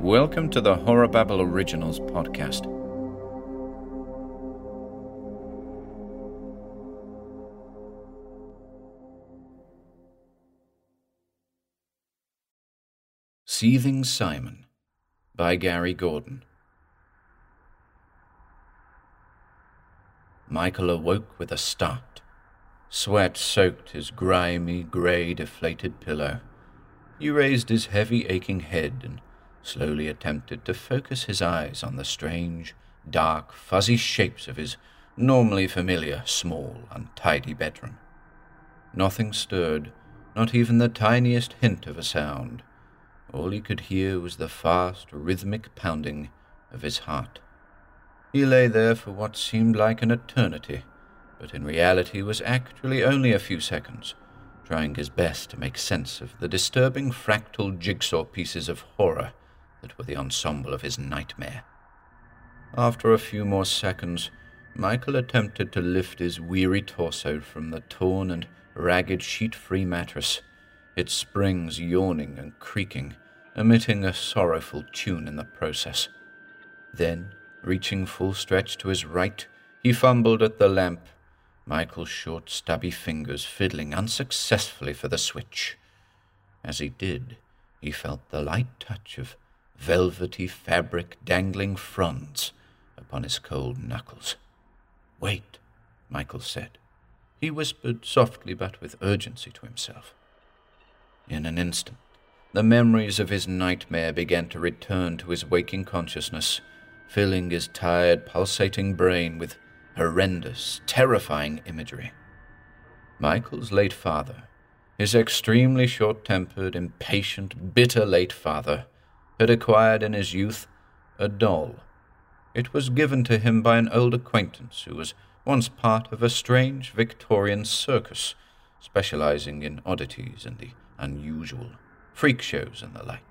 Welcome to the HorrorBabble Originals podcast. Seething Simon by Gary Gordon. Michael awoke with a start. Sweat soaked his grimy, grey, deflated pillow. He raised his heavy, aching head and slowly attempted to focus his eyes on the strange, dark, fuzzy shapes of his normally familiar, small, untidy bedroom. Nothing stirred, not even the tiniest hint of a sound. All he could hear was the fast, rhythmic pounding of his heart. He lay there for what seemed like an eternity, but in reality was actually only a few seconds, trying his best to make sense of the disturbing fractal jigsaw pieces of horror that were the ensemble of his nightmare. After a few more seconds, Michael attempted to lift his weary torso from the torn and ragged sheet free mattress, its springs yawning and creaking, emitting a sorrowful tune in the process. Then, reaching full stretch to his right, he fumbled at the lamp, Michael's short, stubby fingers fiddling unsuccessfully for the switch. As he did, he felt the light touch of velvety fabric dangling fronds upon his cold knuckles. Wait, Michael said. He whispered softly but with urgency to himself. In an instant, the memories of his nightmare began to return to his waking consciousness, filling his tired, pulsating brain with horrendous, terrifying imagery. Michael's late father, his extremely short tempered, impatient, bitter late father, had acquired in his youth a doll. It was given to him by an old acquaintance who was once part of a strange Victorian circus, specializing in oddities and the unusual, freak shows and the like.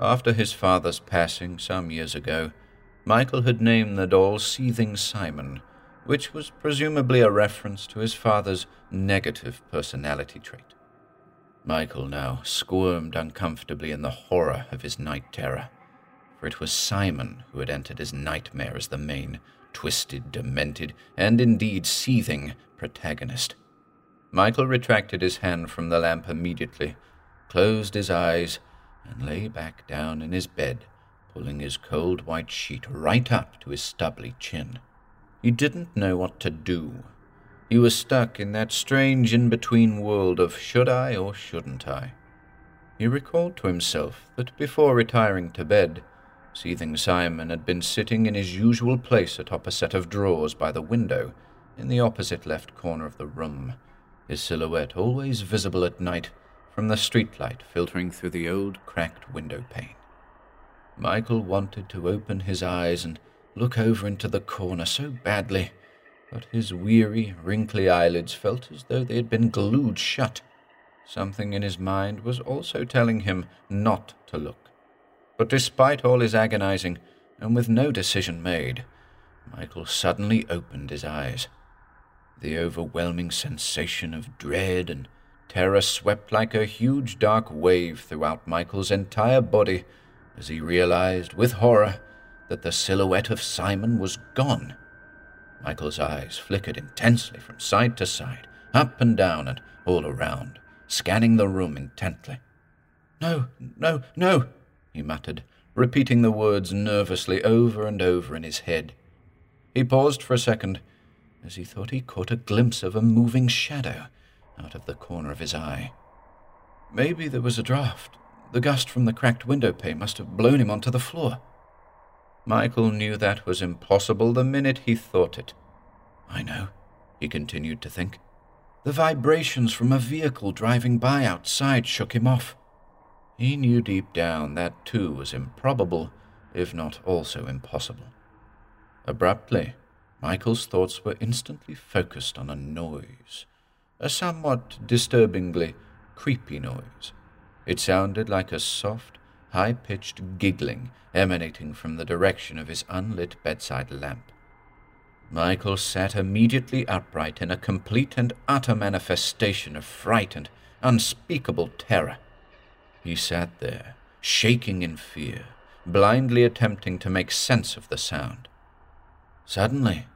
After his father's passing some years ago, Michael had named the doll Seething Simon, which was presumably a reference to his father's negative personality trait. Michael now squirmed uncomfortably in the horror of his night terror, for it was Simon who had entered his nightmare as the main, twisted, demented, and indeed seething protagonist. Michael retracted his hand from the lamp immediately, closed his eyes, and lay back down in his bed, pulling his cold white sheet right up to his stubbly chin. He didn't know what to do he was stuck in that strange in between world of should I or shouldn't I. He recalled to himself that before retiring to bed, Seething Simon had been sitting in his usual place atop a set of drawers by the window in the opposite left corner of the room, his silhouette always visible at night from the streetlight filtering through the old cracked window pane. Michael wanted to open his eyes and look over into the corner so badly but his weary, wrinkly eyelids felt as though they had been glued shut. Something in his mind was also telling him not to look. But despite all his agonizing, and with no decision made, Michael suddenly opened his eyes. The overwhelming sensation of dread and terror swept like a huge dark wave throughout Michael's entire body as he realized with horror that the silhouette of Simon was gone. Michael's eyes flickered intensely from side to side, up and down and all around, scanning the room intently. No, no, no, he muttered, repeating the words nervously over and over in his head. He paused for a second as he thought he caught a glimpse of a moving shadow out of the corner of his eye. Maybe there was a draught. The gust from the cracked window pane must have blown him onto the floor. Michael knew that was impossible the minute he thought it. I know, he continued to think. The vibrations from a vehicle driving by outside shook him off. He knew deep down that too was improbable, if not also impossible. Abruptly, Michael's thoughts were instantly focused on a noise, a somewhat disturbingly creepy noise. It sounded like a soft, high pitched giggling emanating from the direction of his unlit bedside lamp. Michael sat immediately upright in a complete and utter manifestation of fright and unspeakable terror. He sat there, shaking in fear, blindly attempting to make sense of the sound. Suddenly,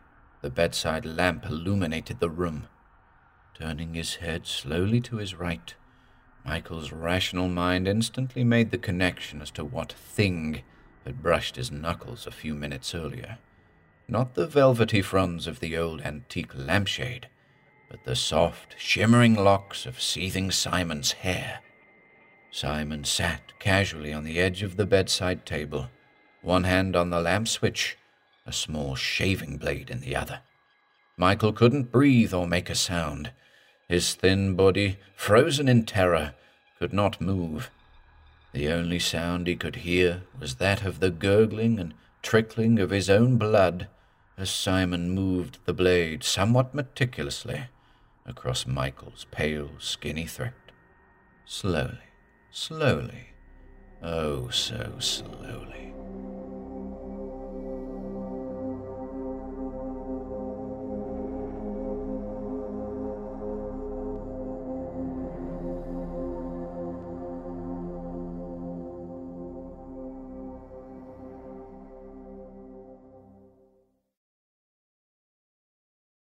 the bedside lamp illuminated the room. Turning his head slowly to his right, Michael's rational mind instantly made the connection as to what thing had brushed his knuckles a few minutes earlier. Not the velvety fronds of the old antique lampshade, but the soft, shimmering locks of seething Simon's hair. Simon sat casually on the edge of the bedside table, one hand on the lamp switch, a small shaving blade in the other. Michael couldn't breathe or make a sound. His thin body, frozen in terror, could not move. The only sound he could hear was that of the gurgling and trickling of his own blood as Simon moved the blade somewhat meticulously across Michael's pale, skinny throat. Slowly, slowly, oh, so slowly.